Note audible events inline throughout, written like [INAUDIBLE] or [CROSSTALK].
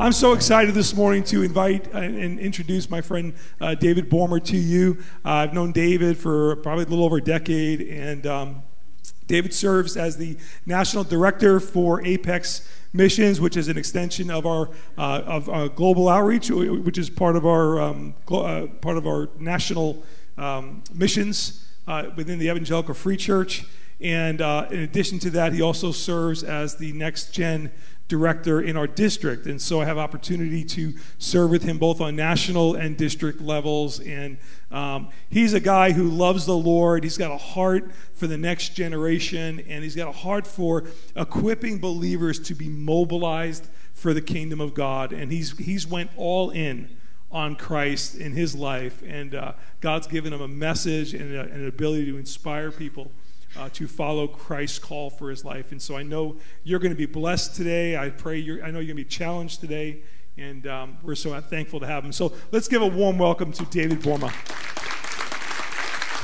I'm so excited this morning to invite and, introduce my friend uh, David Boerema to you. Uh, I've known David for probably a little over a decade, and um, David serves as the national director for Apex Missions, which is an extension of our uh, of uh, global outreach, which is part of our um, uh, part of our national um, missions uh, within the Evangelical Free Church. And in addition to that, he also serves as the next gen director in our district. And so I have opportunity to serve with him both on national and district levels. And um, he's a guy who loves the Lord. He's got a heart for the next generation, and he's got a heart for equipping believers to be mobilized for the kingdom of God. And he's, he's went all in on Christ in his life, and uh, God's given him a message and a, an ability to inspire people uh, to follow Christ's call for his life. And so I know you're going to be blessed today. I pray you're, I know you're going to be challenged today. And um, we're so thankful to have him. So let's give a warm welcome to David Boerema.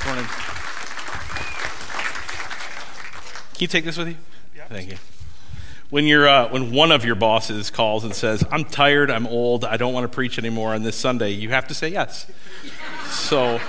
Morning. Can you take this with you? Yeah. Thank you. When, you're, uh, when one of your bosses calls and says, I'm tired, I'm old, I don't want to preach anymore on this Sunday, you have to say yes. so,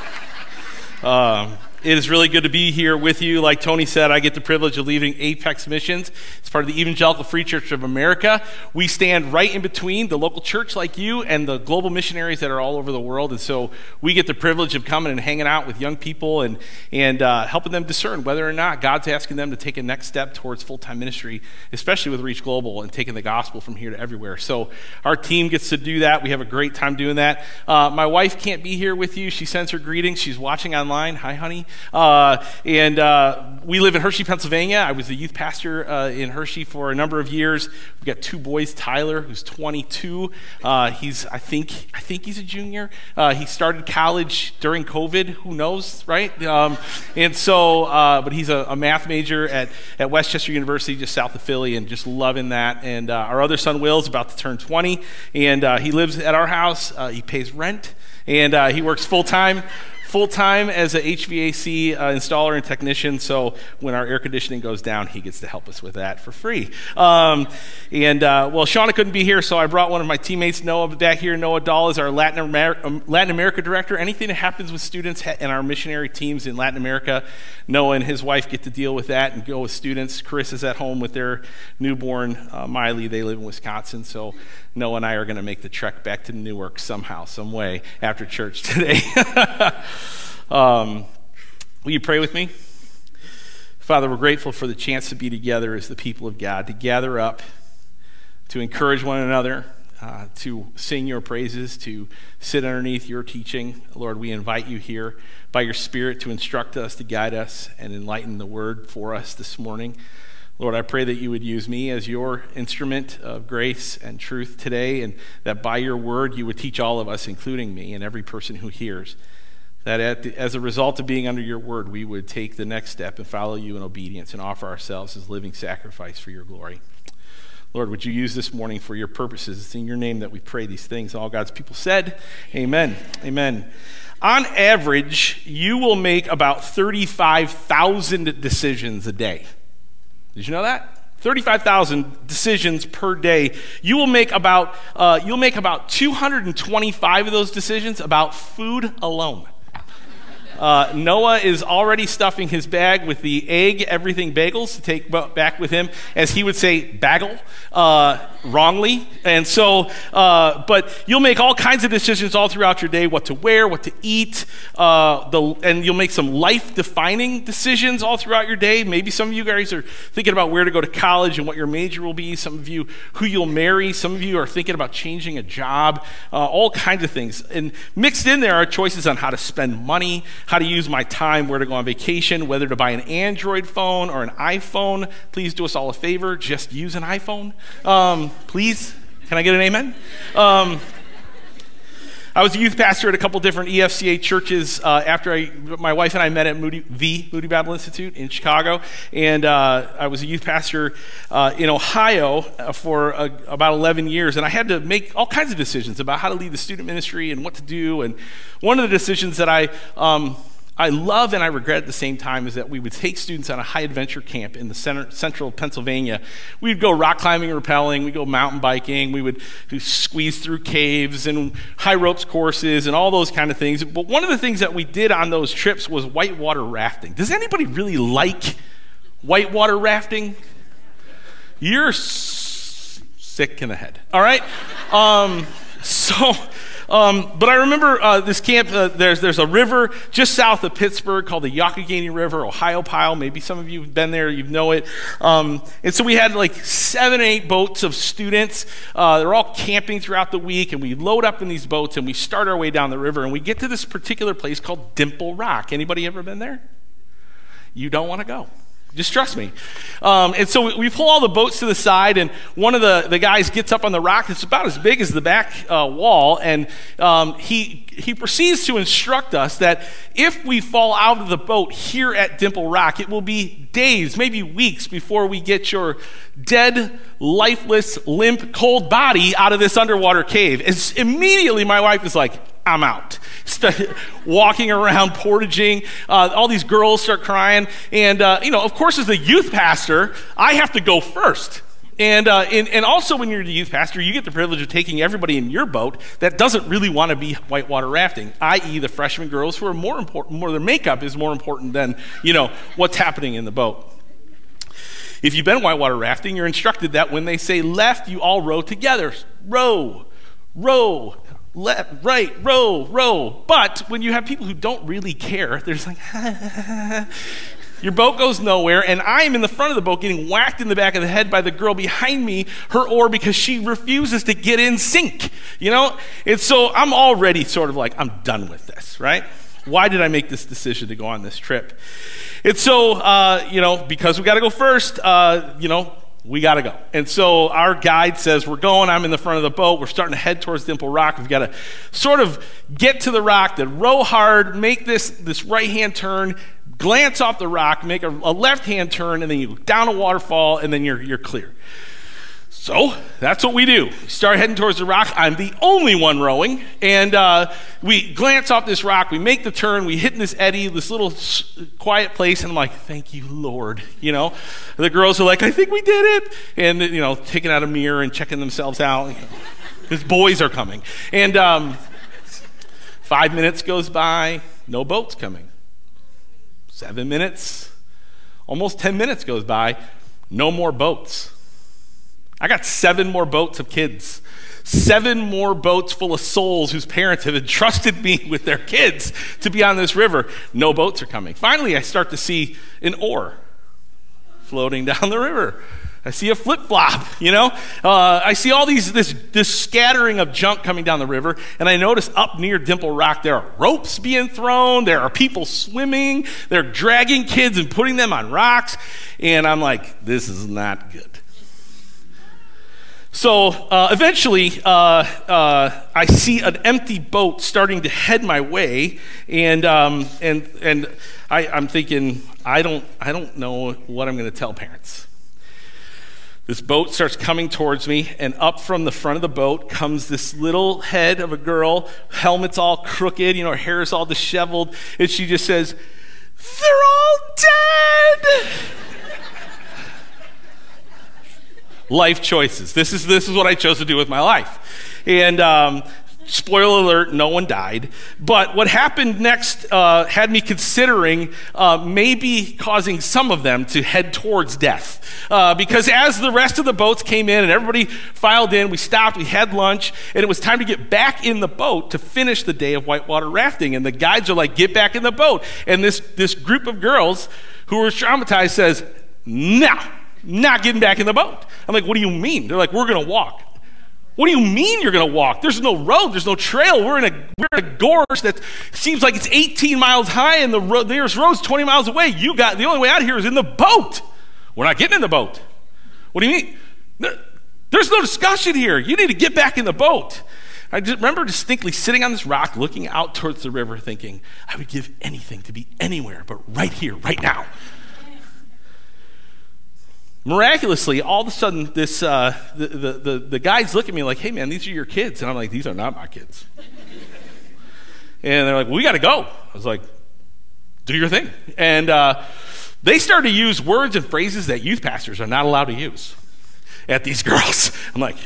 um, it is really good to be here with you. Like Tony said, I get the privilege of leading Apex Missions. It's part of the Evangelical Free Church of America. We stand right in between the local church like you and the global missionaries that are all over the world. And so we get the privilege of coming and hanging out with young people and, and uh, helping them discern whether or not God's asking them to take a next step towards full time ministry, especially with Reach Global and taking the gospel from here to everywhere. So our team gets to do that. We have a great time doing that. Uh, my wife can't be here with you. She sends her greetings. She's watching online. Hi, honey. Uh, and uh, we live in Hershey, Pennsylvania. I was the youth pastor uh, in Hershey for a number of years. We've got two boys. Tyler, who's 22, uh, he's I think I think he's a junior. Uh, he started college during COVID. Who knows, right? Um, and so, uh, but he's a, a, math major at at West Chester University, just south of Philly, and just loving that. And our other son Will's about to turn 20, and he lives at our house. he pays rent, and he works full time full time as a HVAC uh, installer and technician. So when our air conditioning goes down, he gets to help us with that for free. Um, and uh, well, Shauna couldn't be here, so I brought one of my teammates, Noah, back here. Noah Dahl is our Latin, Amer- um, Latin America director. Anything that happens with students and our missionary teams in Latin America, Noah and his wife get to deal with that and go with students. Chris is at home with their newborn uh, Miley. They live in Wisconsin, so Noah and I are going to make the trek back to Newark somehow, some way after church today. [LAUGHS] um, will you pray with me? Father, we're grateful for the chance to be together as the people of God, to gather up, to encourage one another, uh, to sing your praises, to sit underneath your teaching. Lord, we invite you here by your Spirit to instruct us, to guide us, and enlighten the word for us this morning. Lord, I pray that you would use me as your instrument of grace and truth today, and that by your word you would teach all of us, including me and every person who hears, that the, as a result of being under your word, we would take the next step and follow you in obedience and offer ourselves as living sacrifice for your glory. Lord, would you use this morning for your purposes? It's in your name that we pray these things. All God's people said, Amen. Amen. On average, you will make about 35,000 decisions a day. Did you know that? 35,000 decisions per day. You will make about uh, you'll make about 225 of those decisions about food alone. Uh, Noah is already stuffing his bag with the egg, everything bagels to take back with him, as he would say, bagel, uh, wrongly. And so, uh, but you'll make all kinds of decisions all throughout your day what to wear, what to eat, uh, the, and you'll make some life defining decisions all throughout your day. Maybe some of you guys are thinking about where to go to college and what your major will be. Some of you who you'll marry. Some of you are thinking about changing a job, uh, all kinds of things. And mixed in there are choices on how to spend money how to use my time, where to go on vacation, whether to buy an Android phone or an iPhone. Please do us all a favor, just use an iPhone. Um, please, can I get an amen? Um, I was a youth pastor at a couple different EFCA churches uh, after I, my wife and I met at Moody, the Moody Bible Institute in Chicago. And uh, I was a youth pastor uh, in Ohio uh, for uh, about 11 years. And I had to make all kinds of decisions about how to lead the student ministry and what to do. And one of the decisions that I um, I love and I regret at the same time is that we would take students on a high adventure camp in the center, central Pennsylvania. We'd go rock climbing, rappelling, we'd go mountain biking, we would squeeze through caves and high ropes courses and all those kind of things. But one of the things that we did on those trips was whitewater rafting. Does anybody really like whitewater rafting? You're s- sick in the head, all right? Um, [LAUGHS] so um, but I remember uh, this camp, uh, there's, there's a river just south of Pittsburgh called the Youghiogheny River, Ohiopyle. Maybe some of you have been there, you know it. Um, and so we had like seven, eight boats of students. Uh, they're all camping throughout the week, and we load up in these boats and we start our way down the river, and we get to this particular place called Dimple Rock. Anybody ever been there? You don't want to go. Just trust me. Um, and so we, pull all the boats to the side, and one of the, the guys gets up on the rock. It's about as big as the back uh, wall, and um, he, he proceeds to instruct us that if we fall out of the boat here at Dimple Rock, it will be days, maybe weeks, before we get your dead, lifeless, limp, cold body out of this underwater cave. And immediately, my wife is like, I'm out. [LAUGHS] walking around, portaging. Uh, all these girls start crying. And, uh, you know, of course, as the youth pastor, I have to go first. And, uh, and, and, also, when you're the youth pastor, you get the privilege of taking everybody in your boat that doesn't really want to be whitewater rafting, i.e., the freshman girls who are more important, more their makeup is more important than, you know, what's happening in the boat. If you've been whitewater rafting, you're instructed that when they say left, you all row together. Row, row, left, right, row, row. But when you have people who don't really care, they're just like, [LAUGHS] your boat goes nowhere, and I'm in the front of the boat getting whacked in the back of the head by the girl behind me, her oar, because she refuses to get in sync. You know? And so I'm already sort of like, I'm done with this, right? Why did I make this decision to go on this trip? And so, uh, you know, because we got to go first, uh, you know, we got to go. And so our guide says, We're going. I'm in the front of the boat. We're starting to head towards Dimple Rock. We've got to sort of get to the rock, then row hard, make this, this right hand turn, glance off the rock, make a, a left hand turn, and then you down a waterfall, and then you're, you're clear. So that's what we do. Start heading towards the rock. I'm the only one rowing. And uh, we glance off this rock. We make the turn. We hit this eddy, this little quiet place. And I'm like, thank you, Lord. You know, the girls are like, I think we did it. And, you know, taking out a mirror and checking themselves out. Because boys are coming. And um, five minutes goes by, no boats coming. Seven minutes, almost 10 minutes goes by, no more boats. I got seven more boats of kids, seven more boats full of souls whose parents have entrusted me [LAUGHS] with their kids to be on this river. No boats are coming. Finally, I start to see an oar floating [LAUGHS] down the river. I see a flip flop, [LAUGHS] you know? Uh, I see all these, this, this scattering of junk coming down the river, and I notice up near Dimple Rock there are ropes being thrown, there are people swimming, they're dragging kids and putting them on rocks, and I'm like, this is not good. So uh, eventually, uh, uh, I see an empty boat starting to head my way, and um, and and I, I'm thinking, I don't I don't know what I'm going to tell parents. This boat starts coming towards me, and up from the front of the boat comes this little head of a girl, helmet's all crooked, you know, her hair is all disheveled, and she just says, "They're all dead." Life choices. This is, this is what I chose to do with my life. And um, spoiler alert, no one died. But what happened next uh, had me considering uh, maybe causing some of them to head towards death. Uh, because as the rest of the boats came in and everybody filed in, we stopped, we had lunch, and it was time to get back in the boat to finish the day of whitewater rafting. And the guides are like, get back in the boat. And this, this group of girls who were traumatized says, no not getting back in the boat. I'm like, what do you mean? They're like, we're going to walk. What do you mean you're going to walk? There's no road. There's no trail. We're in a, we're in a gorge that seems like it's 18 miles high and the road, nearest road's 20 miles away. You got, the only way out here is in the boat. We're not getting in the boat. What do you mean? There's no discussion here. You need to get back in the boat. I just remember distinctly sitting on this rock, looking out towards the river, thinking, I would give anything to be anywhere but right here, right now. Miraculously, all of a sudden, this, uh, the, the, the, the guys look at me like, hey, man, these are your kids. And I'm like, these are not my kids. and they're like, well, we got to go. I was like, do your thing. And uh, they started to use words and phrases that youth pastors are not allowed to use at these [LAUGHS] girls. I'm like,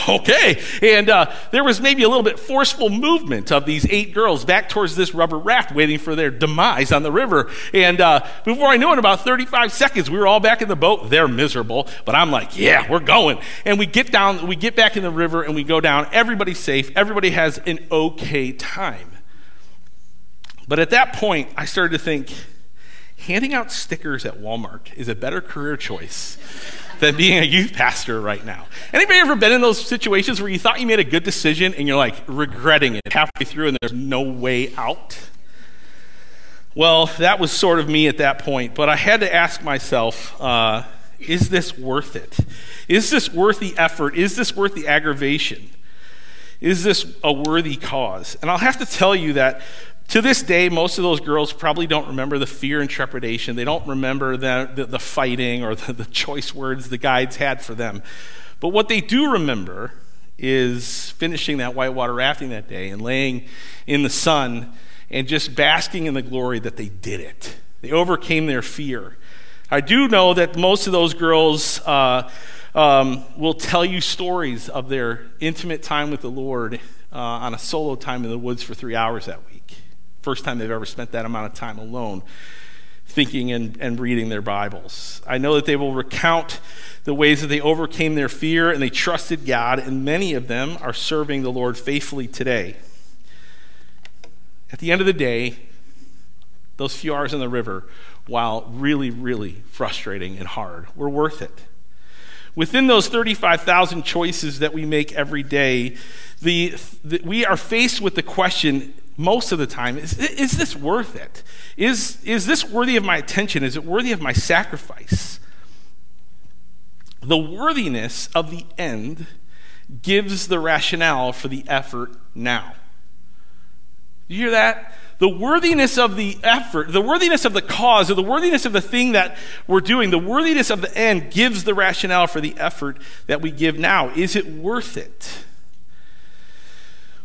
[LAUGHS] okay. And uh, there was maybe a little bit forceful movement of these eight girls back towards this rubber raft waiting for their demise on the river. And uh, before I knew it, in about 35 seconds, we were all back in the boat. They're miserable, but I'm like, yeah, we're going. And we get down, we get back in the river and we go down. Everybody's safe. Everybody has an okay time. But at that point, I started to think handing out stickers at Walmart is a better career choice than being a youth pastor right now. Anybody ever been in those situations where you thought you made a good decision and you're like regretting it halfway through and there's no way out? Well, that was sort of me at that point, but I had to ask myself, uh, is this worth it? Is this worth the effort? Is this worth the aggravation? Is this a worthy cause? And I'll have to tell you that to this day, most of those girls probably don't remember the fear and trepidation. They don't remember the, the, the fighting or the, the choice words the guides had for them. But what they do remember is finishing that whitewater rafting that day and laying in the sun and just basking in the glory that they did it. They overcame their fear. I do know that most of those girls uh, um, will tell you stories of their intimate time with the Lord uh, on a solo time in the woods for three hours that week. First time they've ever spent that amount of time alone thinking and, and reading their Bibles. I know that they will recount the ways that they overcame their fear and they trusted God, and many of them are serving the Lord faithfully today. At the end of the day, those few hours in the river, while really, really frustrating and hard, were worth it. Within those 35,000 choices that we make every day, the, the, we are faced with the question most of the time is, is this worth it? Is, is this worthy of my attention? Is it worthy of my sacrifice? The worthiness of the end gives the rationale for the effort now. You hear that? The worthiness of the effort, the worthiness of the cause, or the worthiness of the thing that we're doing, the worthiness of the end gives the rationale for the effort that we give now. Is it worth it?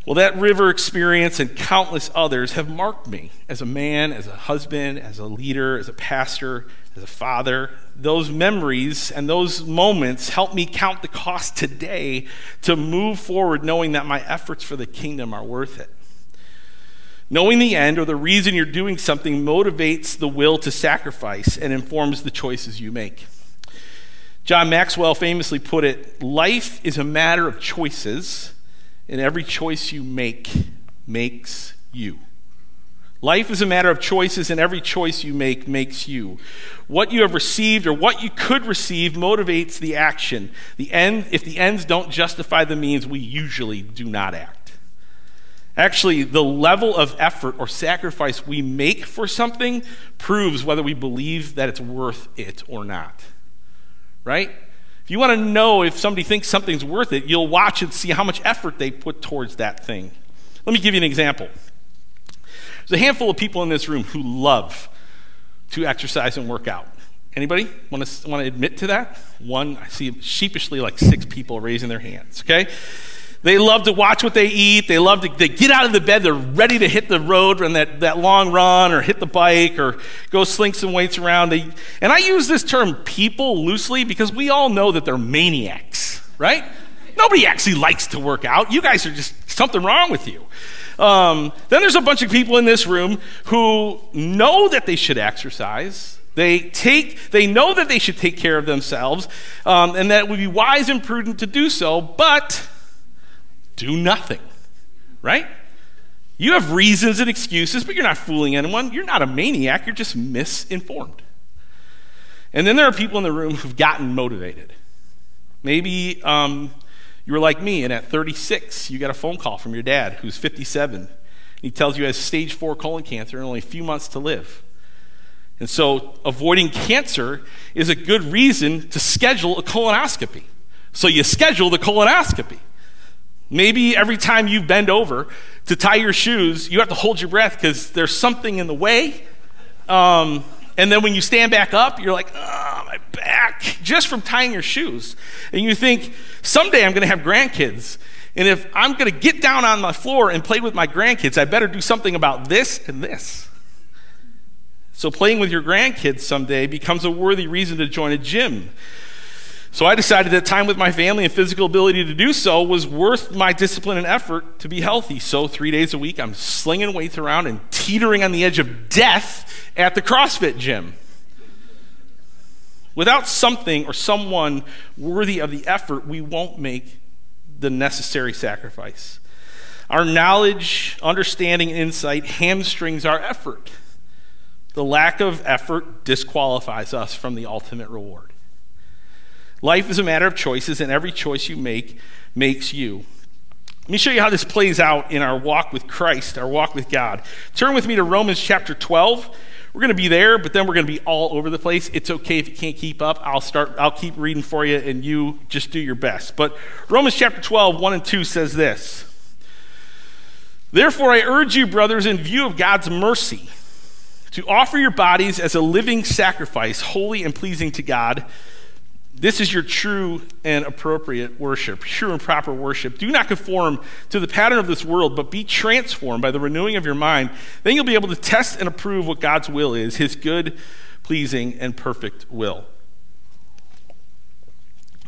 Well, that river experience and countless others have marked me as a man, as a husband, as a leader, as a pastor, as a father. Those memories and those moments help me count the cost today to move forward knowing that my efforts for the kingdom are worth it. Knowing the end or the reason you're doing something motivates the will to sacrifice and informs the choices you make. John Maxwell famously put it life is a matter of choices and every choice you make makes you. Life is a matter of choices, and every choice you make makes you. What you have received or what you could receive motivates the action. The end, if the ends don't justify the means, we usually do not act. Actually, the level of effort or sacrifice we make for something proves whether we believe that it's worth it or not. Right? If you want to know if somebody thinks something's worth it, you'll watch and see how much effort they put towards that thing. Let me give you an example. There's a handful of people in this room who love to exercise and work out. Anybody want to, want to admit to that? One, I see sheepishly like six people raising their hands, okay? They love to watch what they eat. They love to they get out of the bed. They're ready to hit the road and that, that long run or hit the bike or go sling some weights around. They, and I use this term people loosely because we all know that they're maniacs, right? Nobody actually likes to work out. You guys are just something wrong with you. Um, then there's a bunch of people in this room who know that they should exercise. They take, they know that they should take care of themselves, um, and that it would be wise and prudent to do so, but do nothing, right? You have reasons and excuses, but you're not fooling anyone. You're not a maniac, you're just misinformed. And then there are people in the room who've gotten motivated. Maybe um, you were like me, and at 36, you got a phone call from your dad who's 57. and He tells you he has stage four colon cancer and only a few months to live. And so, avoiding cancer is a good reason to schedule a colonoscopy. So, you schedule the colonoscopy. Maybe every time you bend over to tie your shoes, you have to hold your breath because there's something in the way. Um, and then when you stand back up, you're like, oh, my back, just from tying your shoes. And you think, someday I'm going to have grandkids. And if I'm going to get down on my floor and play with my grandkids, I better do something about this and this. So playing with your grandkids someday becomes a worthy reason to join a gym. So I decided that time with my family and physical ability to do so was worth my discipline and effort to be healthy. So three days a week, I'm slinging weights around and teetering on the edge of death at the CrossFit gym. Without something or someone worthy of the effort, we won't make the necessary sacrifice. Our knowledge, understanding, and insight hamstrings our effort. The lack of effort disqualifies us from the ultimate reward. Life is a matter of choices, and every choice you make makes you. Let me show you how this plays out in our walk with Christ, our walk with God. Turn with me to Romans chapter 12. We're going to be there, but then we're going to be all over the place. It's okay if you can't keep up. I'll start I'll keep reading for you and you just do your best. But Romans chapter 12, 1 and 2 says this. Therefore I urge you brothers in view of God's mercy to offer your bodies as a living sacrifice, holy and pleasing to God. This is your true and appropriate worship, true and proper worship. Do not conform to the pattern of this world, but be transformed by the renewing of your mind. Then you'll be able to test and approve what God's will is, his good, pleasing, and perfect will.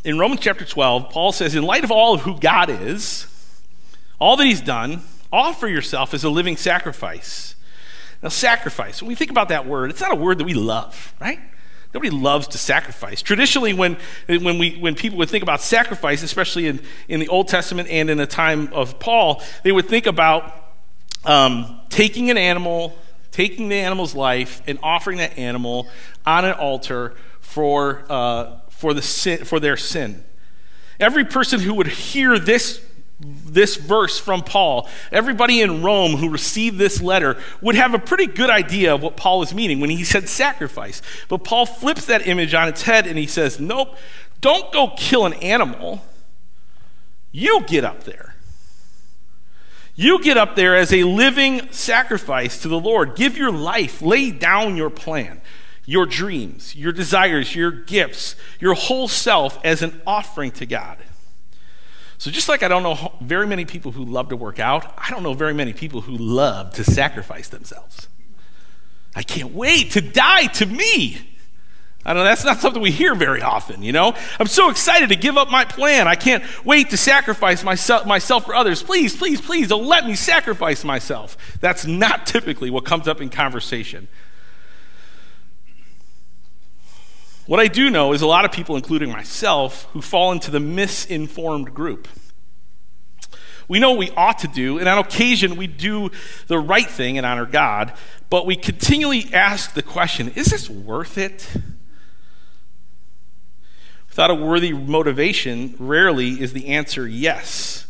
In Romans chapter 12, Paul says, In light of all of who God is, all that he's done, offer yourself as a living sacrifice now, sacrifice, when we think about that word, it's not a word that we love, right? Nobody loves to sacrifice. Traditionally, when, when, we, when people would think about sacrifice, especially in, in the Old Testament and in the time of Paul, they would think about um, taking an animal, taking the animal's life, and offering that animal on an altar for, uh, for, the sin, for their sin. Every person who would hear this this verse from Paul, everybody in Rome who received this letter would have a pretty good idea of what Paul is meaning when he said sacrifice. But Paul flips that image on its head and he says, Nope, don't go kill an animal. You get up there. You get up there as a living sacrifice to the Lord. Give your life, lay down your plan, your dreams, your desires, your gifts, your whole self as an offering to God. So, just like I don't know very many people who love to work out, I don't know very many people who love to sacrifice themselves. I can't wait to die to me. I know that's not something we hear very often, you know? I'm so excited to give up my plan. I can't wait to sacrifice myself, myself for others. Please, please, please don't let me sacrifice myself. That's not typically what comes up in conversation. What I do know is a lot of people, including myself, who fall into the misinformed group. We know what we ought to do, and on occasion we do the right thing and honor God, but we continually ask the question is this worth it? Without a worthy motivation, rarely is the answer yes.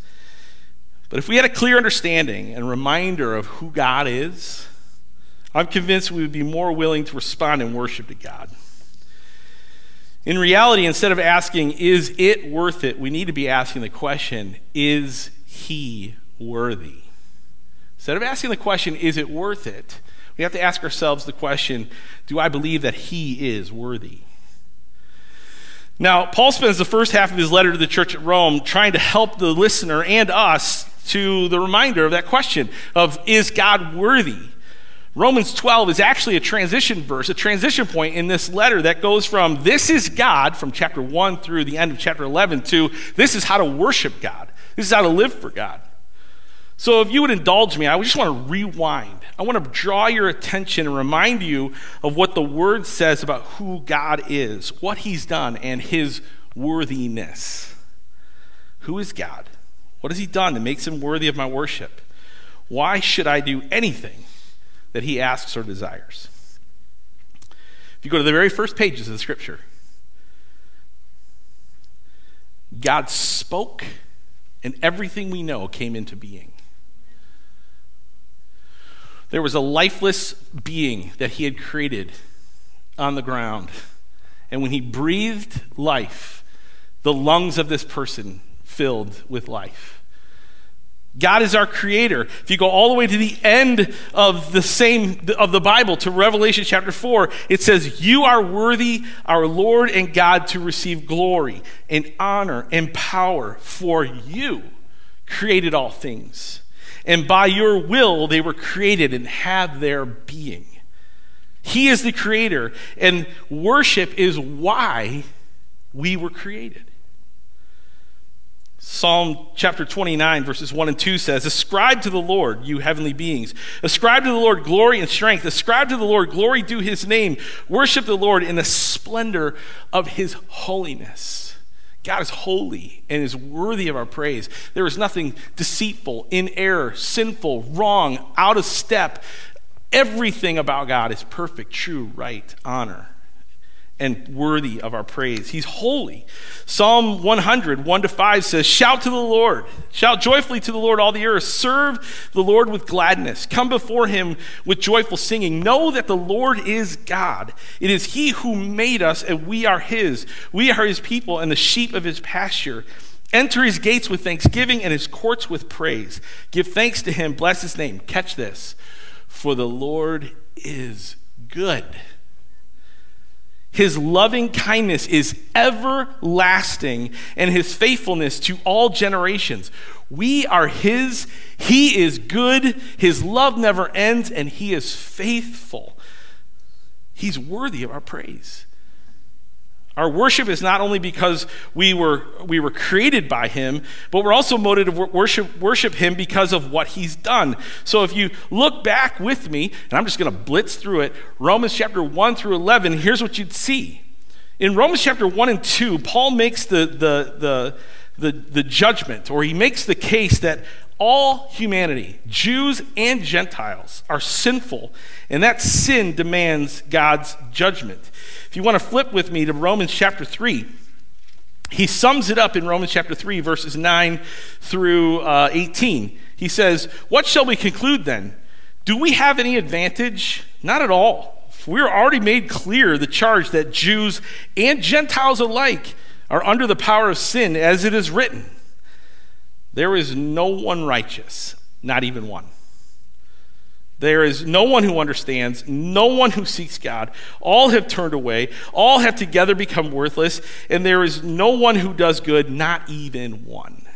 But if we had a clear understanding and reminder of who God is, I'm convinced we would be more willing to respond in worship to God. In reality, instead of asking, is it worth it, we need to be asking the question, is he worthy? Instead of asking the question, is it worth it, we have to ask ourselves the question, do I believe that he is worthy? Now, Paul spends the first half of his letter to the church at Rome trying to help the listener and us to the reminder of that question of is God worthy? Romans 12 is actually a transition verse, a transition point in this letter that goes from this is God, from chapter 1 through the end of chapter 11, to this is how to worship God. This is how to live for God. So if you would indulge me, I just want to rewind. I want to draw your attention and remind you of what the word says about who God is, what he's done, and his worthiness. Who is God? What has he done that makes him worthy of my worship? Why should I do anything that he asks or desires. If you go to the very first pages of the scripture, God spoke and everything we know came into being. There was a lifeless being that he had created on the ground. And when he breathed life, the lungs of this person filled with life. God is our creator. If you go all the way to the end of the same of the Bible to Revelation chapter 4, it says, "You are worthy, our Lord and God, to receive glory and honor and power, for you created all things, and by your will they were created and have their being." He is the creator, and worship is why we were created. Psalm chapter 29, verses 1 and 2 says, Ascribe to the Lord, you heavenly beings. Ascribe to the Lord glory and strength. Ascribe to the Lord glory due his name. Worship the Lord in the splendor of his holiness. God is holy and is worthy of our praise. There is nothing deceitful, in error, sinful, wrong, out of step. Everything about God is perfect, true, right, honor and worthy of our praise. He's holy. Psalm 100, 1 to 5 says, Shout to the Lord, shout joyfully to the Lord, all the earth. Serve the Lord with gladness. Come before him with joyful singing. Know that the Lord is God. It is he who made us, and we are his. We are his people and the sheep of his pasture. Enter his gates with thanksgiving and his courts with praise. Give thanks to him, bless his name. Catch this. For the Lord is good his loving kindness is everlasting, and his faithfulness to all generations. We are his. He is good. His love never ends, and he is faithful. He's worthy of our praise. Our worship is not only because we were, we were created by Him, but we're also motivated to worship, worship Him because of what He's done. So if you look back with me, and I'm just going to blitz through it, Romans chapter 1 through 11, here's what you'd see. In Romans chapter 1 and 2, Paul makes the, the, the, the, the judgment, or he makes the case that all humanity, Jews and Gentiles, are sinful, and that sin demands God's judgment. If you want to flip with me to Romans chapter 3, he sums it up in Romans chapter 3, verses 9 through uh, 18. He says, What shall we conclude then? Do we have any advantage? Not at all. We're already made clear the charge that Jews and Gentiles alike are under the power of sin, as it is written. There is no one righteous, not even one. There is no one who understands, no one who seeks God. All have turned away, all have together become worthless, and there is no one who does good, not even one.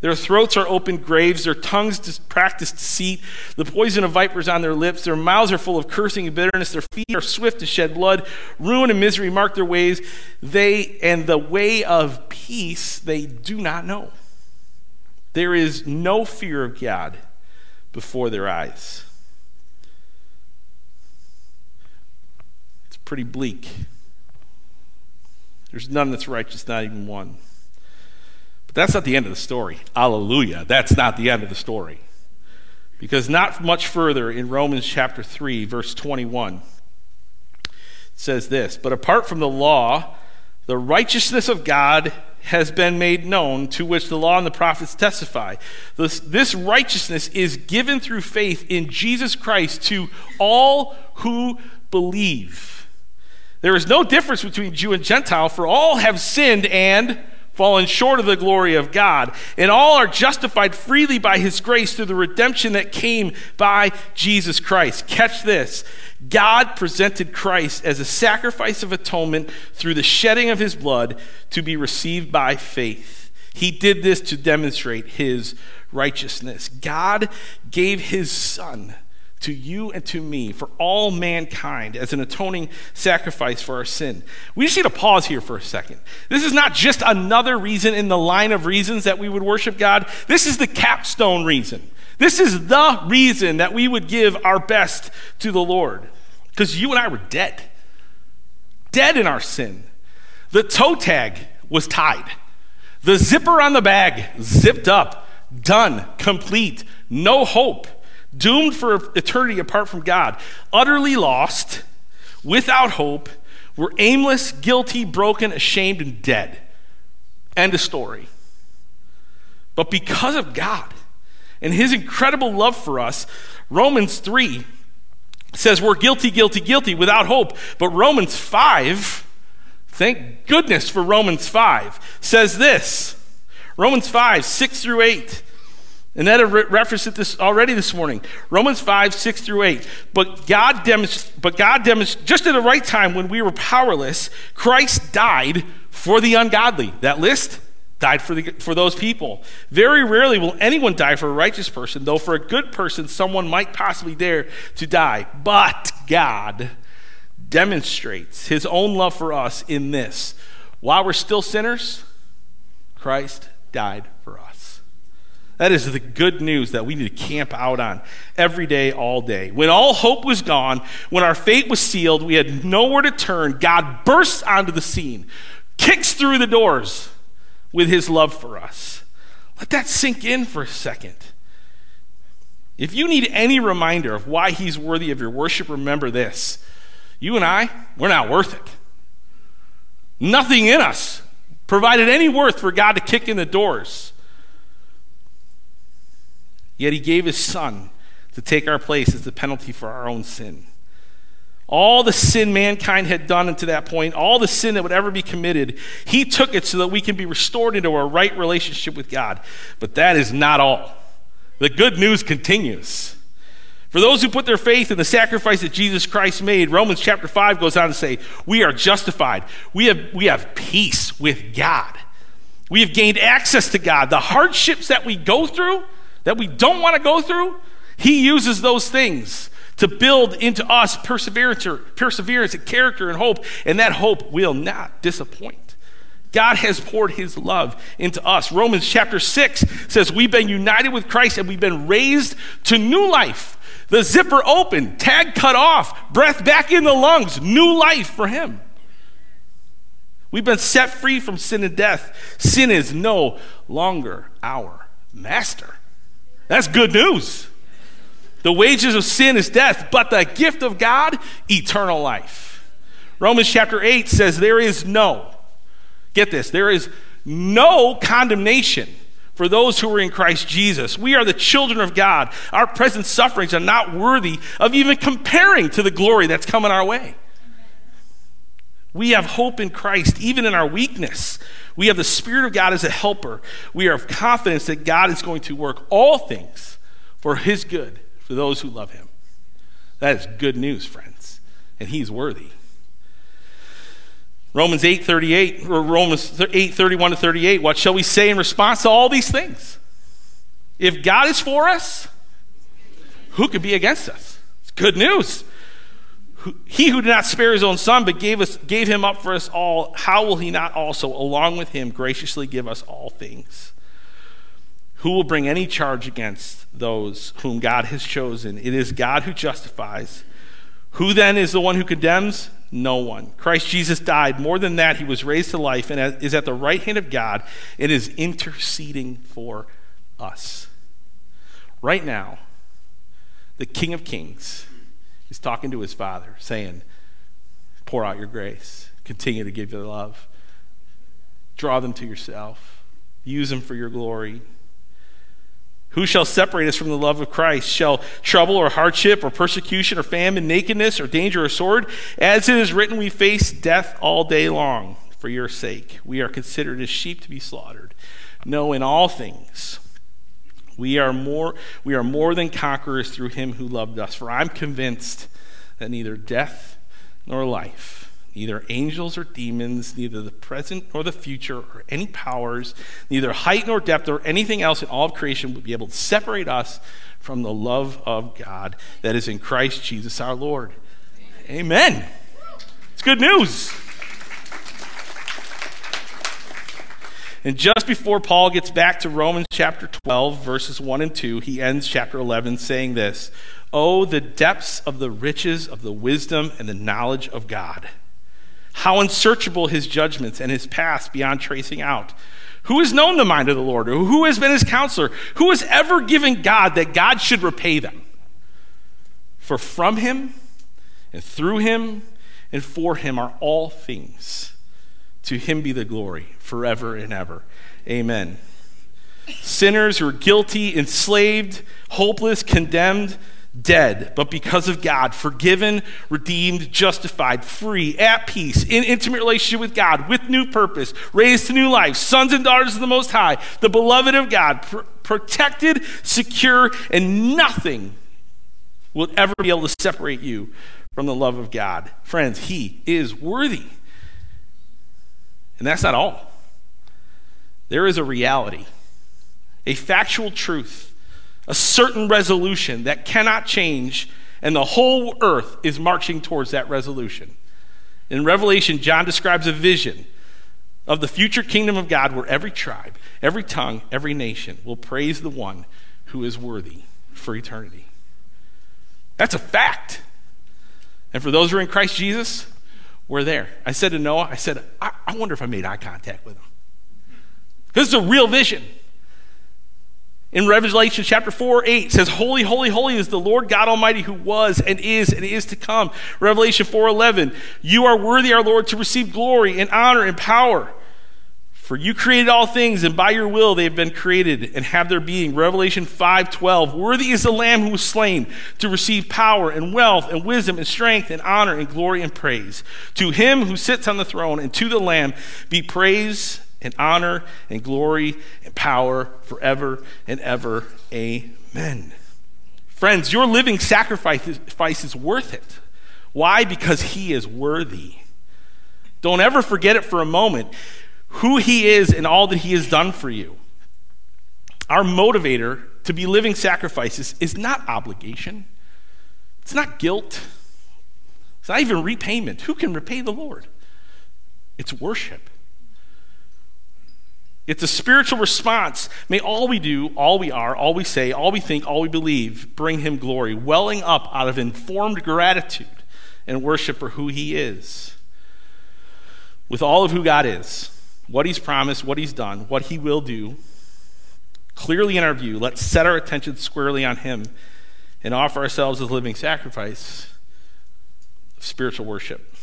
Their throats are open graves, their tongues practice deceit, the poison of vipers on their lips, their mouths are full of cursing and bitterness, their feet are swift to shed blood, ruin and misery mark their ways, they and the way of peace they do not know. There is no fear of God before their eyes. It's pretty bleak. There's none that's righteous, not even one. But that's not the end of the story. Hallelujah. That's not the end of the story. Because not much further in Romans chapter 3, verse 21, it says this But apart from the law, the righteousness of God has been made known, to which the law and the prophets testify. This, this, righteousness is given through faith in Jesus Christ to all who believe. There is no difference between Jew and Gentile, for all have sinned and fallen short of the glory of God, and all are justified freely by his grace through the redemption that came by Jesus Christ. Catch this God presented Christ as a sacrifice of atonement through the shedding of his blood to be received by faith. He did this to demonstrate his righteousness. God gave his son to you and to me for all mankind as an atoning sacrifice for our sin. We just need to pause here for a second. This is not just another reason in the line of reasons that we would worship God, this is the capstone reason. This is the reason that we would give our best to the Lord. Because you and I were dead, dead in our sin. The toe tag was tied, the zipper on the bag zipped up, done, complete, no hope doomed for eternity apart from God, utterly lost, without hope, we're aimless, guilty, broken, ashamed, and dead. End of story. But because of God and his incredible love for us, Romans 3 says we're guilty, guilty, guilty without hope. But Romans 5, thank goodness for Romans 5, says this Romans 5, 6 through 8. And that re- referenced it this already this morning. Romans 5, 6 through 8. But God, demonst- but God demonstrated, just at the right time when we were powerless, Christ died for the ungodly. That list died for, the, for those people. Very rarely will anyone die for a righteous person, though for a good person, someone might possibly dare to die. But God demonstrates his own love for us in this. While we're still sinners, Christ died. That is the good news that we need to camp out on every day, all day. When all hope was gone, when our fate was sealed, we had nowhere to turn, God bursts onto the scene, kicks through the doors with his love for us. Let that sink in for a second. If you need any reminder of why he's worthy of your worship, remember this. You and I, we're not worth it. Nothing in us provided any worth for God to kick in the doors. Yet he gave his son to take our place as the penalty for our own sin. All the sin mankind had done unto that point, all the sin that would ever be committed, he took it so that we can be restored into a right relationship with God. But that is not all. The good news continues. For those who put their faith in the sacrifice that Jesus Christ made, Romans chapter 5 goes on to say, We are justified. We have, we have peace with God. We have gained access to God. The hardships that we go through, that we don't want to go through, He uses those things to build into us perseverance, perseverance and character and hope, and that hope will not disappoint. God has poured his love into us. Romans chapter 6 says, We've been united with Christ and we've been raised to new life. The zipper open, tag cut off, breath back in the lungs, new life for him. We've been set free from sin and death. Sin is no longer our master. That's good news. The wages of sin is death, but the gift of God, eternal life. Romans chapter 8 says, There is no, get this, there is no condemnation for those who are in Christ Jesus. We are the children of God. Our present sufferings are not worthy of even comparing to the glory that's coming our way. We have hope in Christ, even in our weakness. We have the Spirit of God as a helper. We are of confidence that God is going to work all things for His good for those who love Him. That is good news, friends, and He's worthy. Romans 8 38, or Romans 8 31 to 38. What shall we say in response to all these things? If God is for us, who could be against us? It's good news. He who did not spare his own son, but gave, us, gave him up for us all, how will he not also, along with him, graciously give us all things? Who will bring any charge against those whom God has chosen? It is God who justifies. Who then is the one who condemns? No one. Christ Jesus died. More than that, he was raised to life and is at the right hand of God and is interceding for us. Right now, the King of Kings is talking to his Father, saying, Pour out your grace, continue to give your love, draw them to yourself, use them for your glory. Who shall separate us from the love of Christ? Shall trouble or hardship or persecution or famine, nakedness or danger or sword? As it is written, we face death all day long for your sake. We are considered as sheep to be slaughtered. No, in all things, we are more, we are more than conquerors through him who loved us. For I'm convinced that neither death nor life neither angels or demons, neither the present nor the future, or any powers, neither height nor depth, or anything else in all of creation would be able to separate us from the love of God that is in Christ Jesus our Lord. Amen. It's good news. And just before Paul gets back to Romans chapter 12, verses 1 and 2, he ends chapter 11 saying this Oh, the depths of the riches of the wisdom and the knowledge of God! How unsearchable his judgments and his paths beyond tracing out. Who has known the mind of the Lord? Or who has been his counselor? Who has ever given God that God should repay them? For from him and through him and for him are all things. To him be the glory forever and ever. Amen. Sinners who are guilty, enslaved, hopeless, condemned, dead, but because of God, forgiven, redeemed, justified, free, at peace, in intimate relationship with God, with new purpose, raised to new life, sons and daughters of the Most High, the beloved of God, pr- protected, secure, and nothing will ever be able to separate you from the love of God. Friends, He is worthy. And that's not all. There is a reality, a factual truth a certain resolution that cannot change And the whole earth is marching towards that resolution. In Revelation, John describes a vision of the future kingdom of God where every tribe, every tongue, every nation will praise the one who is worthy for eternity. That's a fact. And for those who are in Christ Jesus, we're there. I said to Noah, I said, I, I wonder if I made eye contact with him. Because it's a real vision. In Revelation chapter 4, 8 says, Holy, holy, holy is the Lord God Almighty who was and is and is to come. Revelation 4, 11, You are worthy, our Lord, to receive glory and honor and power. For you created all things, and by your will they have been created and have their being. Revelation 5:12. Worthy is the Lamb who was slain to receive power and wealth and wisdom and strength and honor and glory and praise. To him who sits on the throne and to the Lamb be praise and honor and glory and power forever and ever. Amen. Friends, your living sacrifice is worth it. Why? Because he is worthy. Don't ever forget it for a moment who he is and all that he has done for you. Our motivator to be living sacrifices is not obligation, it's not guilt, it's not even repayment. Who can repay the Lord? It's worship. It's a spiritual response. May all we do, all we are, all we say, all we think, all we believe bring him glory, welling up out of informed gratitude and worship for who he is. With all of who God is, what he's promised, what he's done, what he will do, clearly in our view, let's set our attention squarely on him and offer ourselves as living sacrifice of spiritual worship.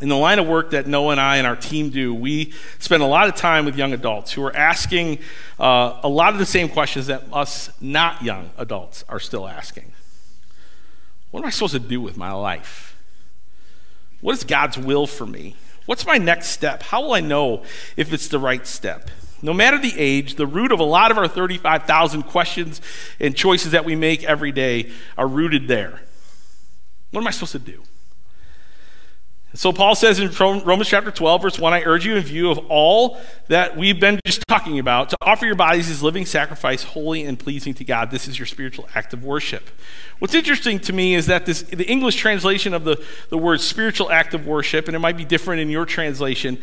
In the line of work that Noah and I and our team do, we spend a lot of time with young adults who are asking uh, a lot of the same questions that us not young adults are still asking. What am I supposed to do with my life? What is God's will for me? What's my next step? How will I know if it's the right step? No matter the age, the root of a lot of our 35,000 questions and choices that we make every day are rooted there. What am I supposed to do? So Paul says in Romans chapter 12, verse 1, I urge you in view of all that we've been just talking about to offer your bodies as living sacrifice, holy and pleasing to God. This is your spiritual act of worship. What's interesting to me is that this, the English translation of the, the word spiritual act of worship, and it might be different in your translation,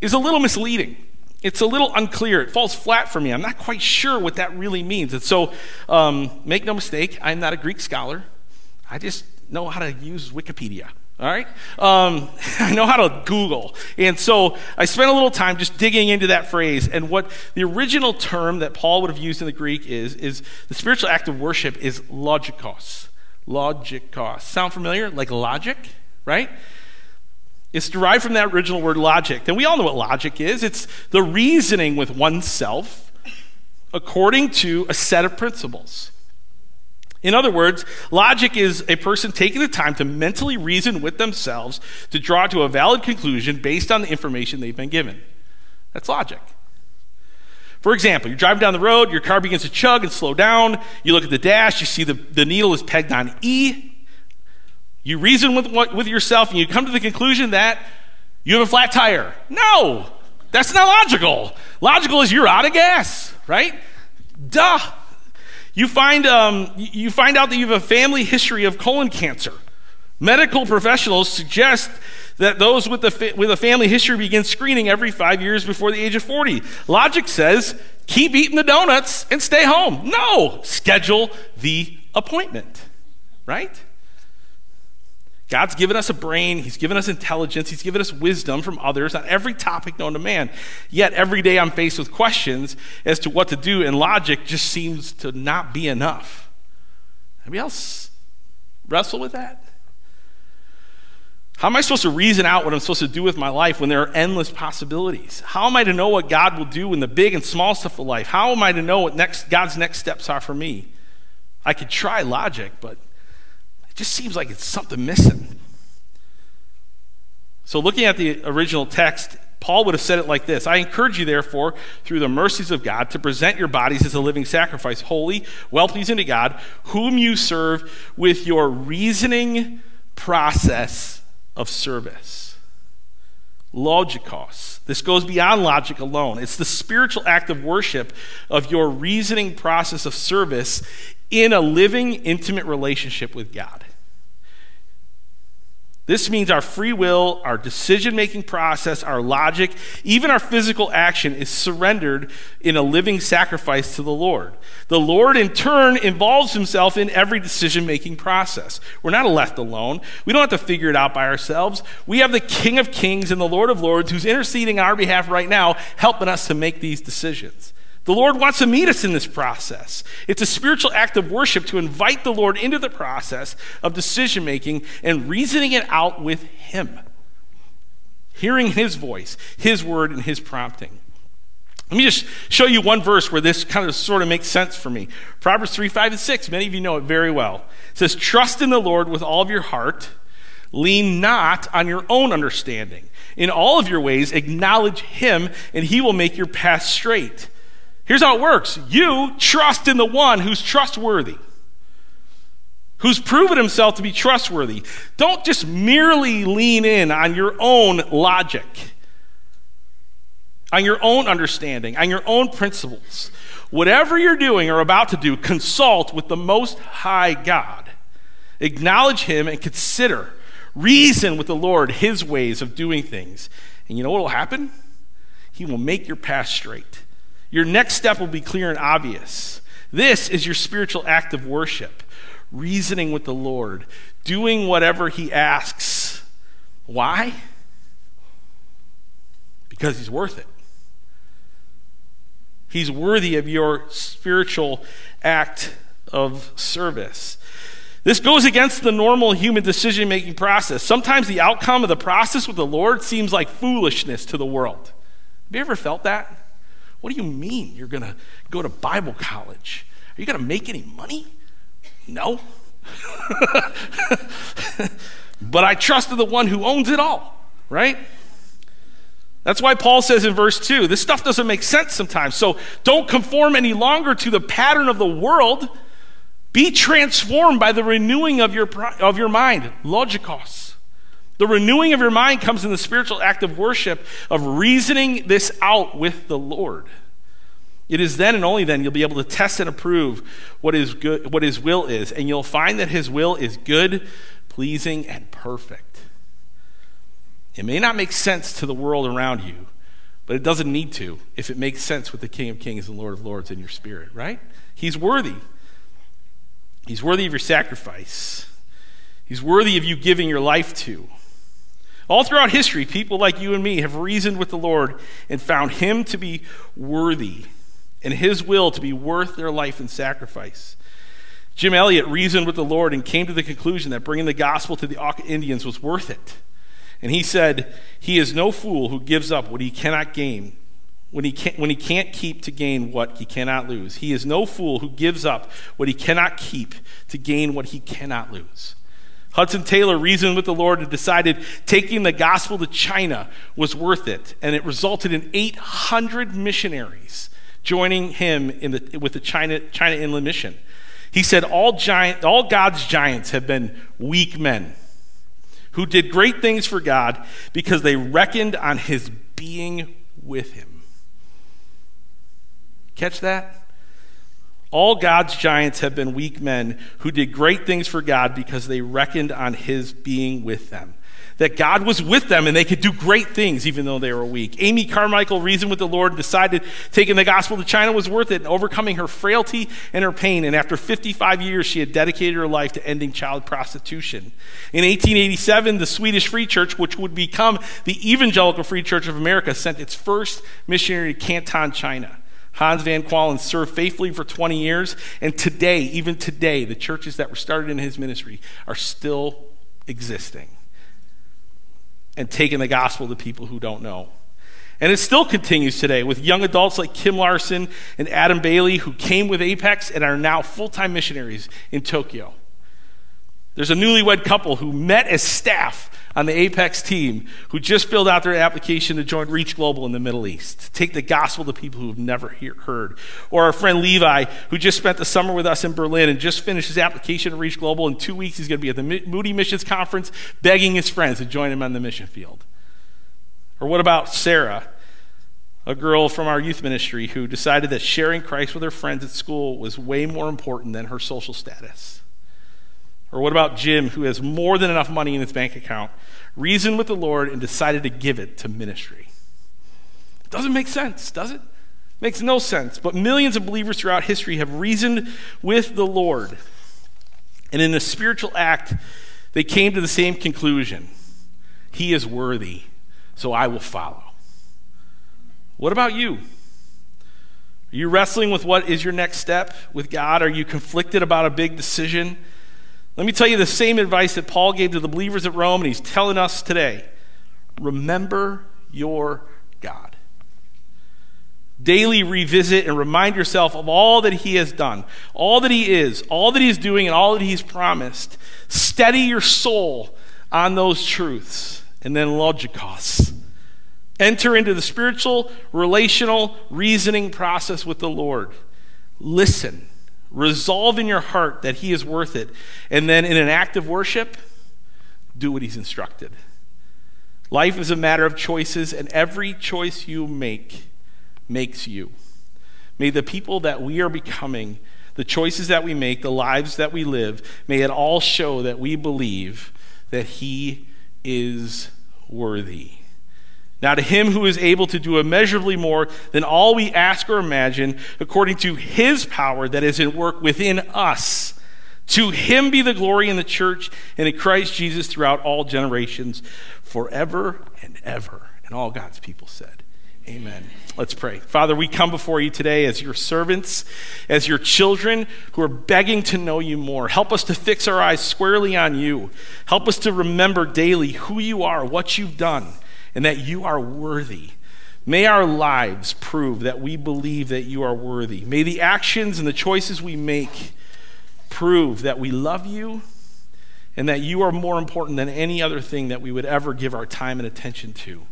is a little misleading. It's a little unclear. It falls flat for me. I'm not quite sure what that really means. And so, um, make no mistake, I'm not a Greek scholar. I just know how to use Wikipedia. All right? Um, [LAUGHS] I know how to Google. And so I spent a little time just digging into that phrase. And what the original term that Paul would have used in the Greek is, is the spiritual act of worship is logikos. Logikos. Sound familiar? Like logic, right? It's derived from that original word logic. And we all know what logic is it's the reasoning with oneself according to a set of principles. In other words, logic is a person taking the time to mentally reason with themselves to draw to a valid conclusion based on the information they've been given. That's logic. For example, you're driving down the road, your car begins to chug and slow down. You look at the dash, you see the, the needle is pegged on E. You reason with, with yourself and you come to the conclusion that you have a flat tire. No, that's not logical. Logical is you're out of gas, right? Duh. You find, um, you find out that you have a family history of colon cancer. Medical professionals suggest that those with, the, with a family history begin screening every five years before the age of 40. Logic says keep eating the donuts and stay home. No, schedule the appointment, right? God's given us a brain, He's given us intelligence, He's given us wisdom from others on every topic known to man. Yet every day I'm faced with questions as to what to do, and logic just seems to not be enough. Anybody else wrestle with that? How am I supposed to reason out what I'm supposed to do with my life when there are endless possibilities? How am I to know what God will do in the big and small stuff of life? How am I to know what next, God's next steps are for me? I could try logic, but just seems like it's something missing. So, looking at the original text, Paul would have said it like this I encourage you, therefore, through the mercies of God, to present your bodies as a living sacrifice, holy, well pleasing to God, whom you serve with your reasoning process of service. Logikos. This goes beyond logic alone. It's the spiritual act of worship of your reasoning process of service in a living, intimate relationship with God. This means our free will, our decision making process, our logic, even our physical action is surrendered in a living sacrifice to the Lord. The Lord, in turn, involves himself in every decision making process. We're not left alone. We don't have to figure it out by ourselves. We have the King of Kings and the Lord of Lords who's interceding on our behalf right now, helping us to make these decisions. The Lord wants to meet us in this process. It's a spiritual act of worship to invite the Lord into the process of decision making and reasoning it out with Him. Hearing His voice, His word, and His prompting. Let me just show you one verse where this kind of sort of makes sense for me. Proverbs 3, 5, and 6. Many of you know it very well. It says, Trust in the Lord with all of your heart, lean not on your own understanding. In all of your ways, acknowledge Him, and He will make your path straight. Here's how it works you trust in the one who's trustworthy, who's proven himself to be trustworthy. Don't just merely lean in on your own logic, on your own understanding, on your own principles. Whatever you're doing or about to do, consult with the Most High God. Acknowledge Him and consider, reason with the Lord His ways of doing things. And you know what will happen? He will make your path straight. Your next step will be clear and obvious. This is your spiritual act of worship, reasoning with the Lord, doing whatever He asks. Why? Because He's worth it. He's worthy of your spiritual act of service. This goes against the normal human decision making process. Sometimes the outcome of the process with the Lord seems like foolishness to the world. Have you ever felt that? What do you mean you're going to go to Bible college? Are you going to make any money? No. [LAUGHS] but I trusted the one who owns it all, right? That's why Paul says in verse 2 this stuff doesn't make sense sometimes. So don't conform any longer to the pattern of the world. Be transformed by the renewing of your, of your mind, logikos. The renewing of your mind comes in the spiritual act of worship, of reasoning this out with the Lord. It is then and only then you'll be able to test and approve what, is good, what His will is, and you'll find that His will is good, pleasing, and perfect. It may not make sense to the world around you, but it doesn't need to if it makes sense with the King of Kings and Lord of Lords in your spirit, right? He's worthy. He's worthy of your sacrifice. He's worthy of you giving your life to. All throughout history, people like you and me have reasoned with the Lord and found Him to be worthy and His will to be worth their life and sacrifice. Jim Elliot reasoned with the Lord and came to the conclusion that bringing the gospel to the Indians was worth it. And he said, He is no fool who gives up what he cannot gain, when he, can't, when he can't keep to gain what he cannot lose. He is no fool who gives up what he cannot keep to gain what he cannot lose. Hudson Taylor reasoned with the Lord and decided taking the gospel to China was worth it. And it resulted in 800 missionaries joining him in the, with the China, China Inland Mission. He said, all, giant, all God's giants have been weak men who did great things for God because they reckoned on his being with him. Catch that? All God's giants have been weak men who did great things for God because they reckoned on his being with them. That God was with them and they could do great things even though they were weak. Amy Carmichael reasoned with the Lord and decided taking the gospel to China was worth it and overcoming her frailty and her pain. And after 55 years, she had dedicated her life to ending child prostitution. In 1887, the Swedish Free Church, which would become the Evangelical Free Church of America, sent its first missionary to Canton, China. Hans Van Qualen served faithfully for 20 years, and today, even today, the churches that were started in his ministry are still existing and taking the gospel to people who don't know. And it still continues today with young adults like Kim Larson and Adam Bailey who came with Apex and are now full time missionaries in Tokyo. There's a newlywed couple who met as staff on the Apex team who just filled out their application to join ReachGlobal in the Middle East, to take the gospel to people who have never hear, heard. Or our friend Levi, who just spent the summer with us in Berlin and just finished his application to ReachGlobal. In two weeks, he's going to be at the Moody Missions Conference begging his friends to join him on the mission field. Or what about Sarah? a girl from our youth ministry who decided that sharing Christ with her friends at school was way more important than her social status? Or what about Jim, who has more than enough money in his bank account, reasoned with the Lord, and decided to give it to ministry? It Doesn't make sense, does it? Makes no sense. But millions of believers throughout history have reasoned with the Lord. And in a spiritual act, they came to the same conclusion He is worthy, so I will follow. What about you? Are you wrestling with what is your next step with God? Are you conflicted about a big decision? Let me tell you the same advice that Paul gave to the believers at Rome, and he's telling us today. Remember your God. Daily revisit and remind yourself of all that He has done, all that He is, all that He's doing, and all that He's promised. Steady your soul on those truths, and then logikos. Enter into the spiritual, relational, reasoning process with the Lord. Listen. Resolve in your heart that He is worth it. And then in an act of worship, do what He's instructed. Life is a matter of choices, and every choice you make makes you. May the people that we are becoming, the choices that we make, the lives that we live, may it all show that we believe that He is worthy. Now, to him who is able to do immeasurably more than all we ask or imagine, according to his power that is at work within us, to him be the glory in the church and in Christ Jesus throughout all generations, forever and ever. And all God's people said, Amen. Let's pray. Father, we come before you today as your servants, as your children who are begging to know you more. Help us to fix our eyes squarely on you. Help us to remember daily who you are, what you've done, and that you are worthy. May our lives prove that we believe that you are worthy. May the actions and the choices we make prove that we love you and that you are more important than any other thing that we would ever give our time and attention to.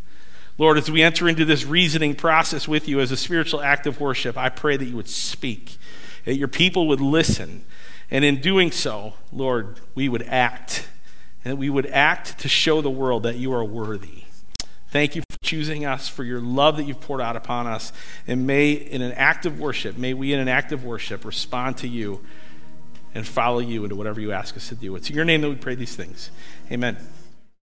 Lord, as we enter into this reasoning process with you as a spiritual act of worship, I pray that you would speak, that your people would listen, and in doing so, Lord, we would act, and that we would act to show the world that you are worthy. Thank you for choosing us, for your love that you've poured out upon us. And may, in an act of worship, may we, in an act of worship, respond to you and follow you into whatever you ask us to do. It's in your name that we pray these things. Amen.